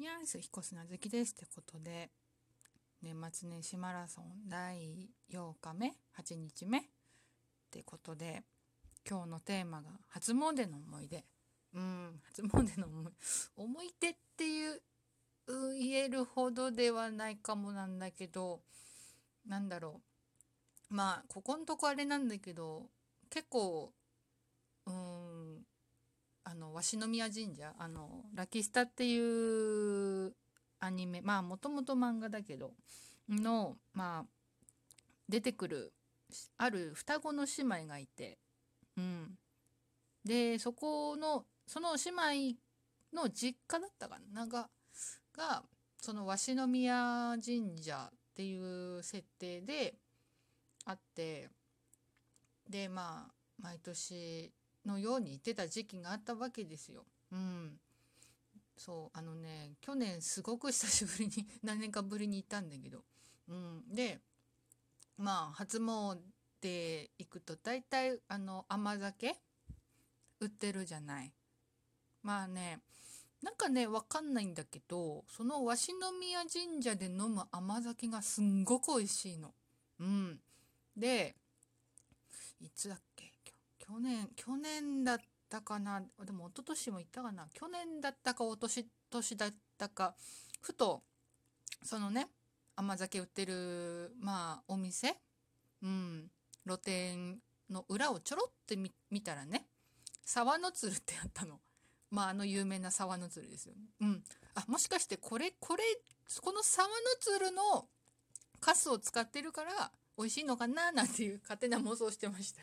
ニャース彦砂好きですってことで年末年始マラソン第8日目8日目ってことで今日のテーマが初詣の思い出。うん初詣の思い思い出っていう言えるほどではないかもなんだけどなんだろう。まあここんとこあれなんだけど結構鷲宮神社あのラキスタっていうアニメまあもともと漫画だけどのまあ出てくるある双子の姉妹がいて、うん、でそこのその姉妹の実家だったかなががその鷲宮神社っていう設定であってでまあ毎年のように言ってた時期があったわけですよ。うん。そうあのね去年すごく久しぶりに何年かぶりに行ったんだけど、うん、でまあ初詣行くと大体あの甘酒売ってるじゃない。まあねなんかねわかんないんだけどその鷲宮神社で飲む甘酒がすんごく美味しいの。うん。でいつだっけ？去年、去年だったかな、でも一昨年も行ったかな、去年だったかお年、年だったか、ふと、そのね、甘酒売ってる、まあ、お店、うん、露店の裏をちょろって見たらね、沢の鶴ってあったの。まあ、あの有名な沢の鶴ですよね。うん。あ、もしかしてこれ、これ、この沢の鶴のカスを使ってるから、美味しいのかな？なんていう勝手な妄想してました。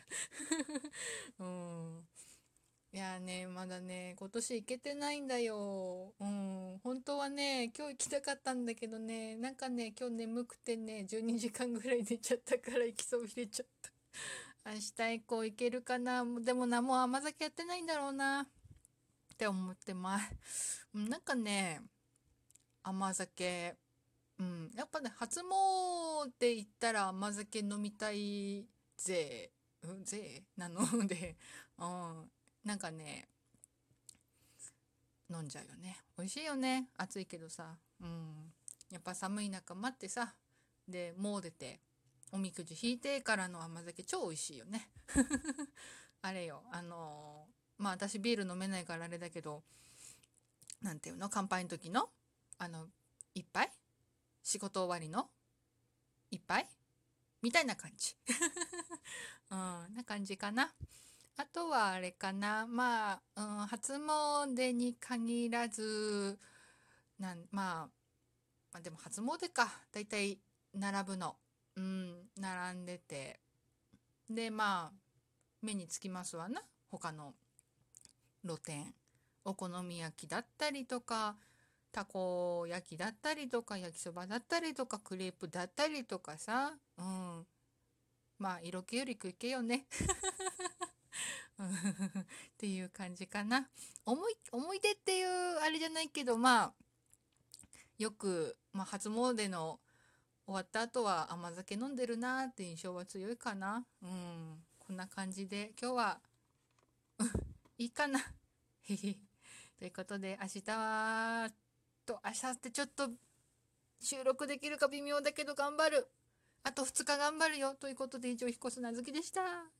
うん。いやねまだね今年行けてないんだよ。うん。本当はね今日行きたかったんだけどねなんかね今日眠くてね12時間ぐらい寝ちゃったから行きそびれちゃった。明日以降行けるかな？でもなもう甘酒やってないんだろうな。って思ってます。なんかね甘酒うん、やっぱね初詣行ったら甘酒飲みたいぜ、うん、ぜなので、うん、なんかね飲んじゃうよね。美味しいよね。暑いけどさ、うん、やっぱ寒い中待ってさ。でもう出ておみくじ引いてからの甘酒超美味しいよね。あれよ。あのー、まあ私ビール飲めないからあれだけど何ていうの？乾杯の時の？あの一杯？仕事終わりのいっぱいみたいな感じ。うん、な感じかな。あとはあれかな。まあ、うん、初詣に限らず、なん、まあ、まあ、でも初詣か。だいたい並ぶの。うん、並んでて。で、まあ、目につきますわな。他の露店。お好み焼きだったりとか、たこ焼きだったりとか焼きそばだったりとかクレープだったりとかさ。うん。まあ色気より食いけよね。っていう感じかな。思い思い出っていうあれじゃないけどまあよく、まあ、初詣の終わった後は甘酒飲んでるなって印象は強いかな。うん。こんな感じで今日は、いいかな。ということで明日はと明日ってちょっと収録できるか微妙だけど頑張る。あと2日頑張るよ。ということで以上彦砂月でした。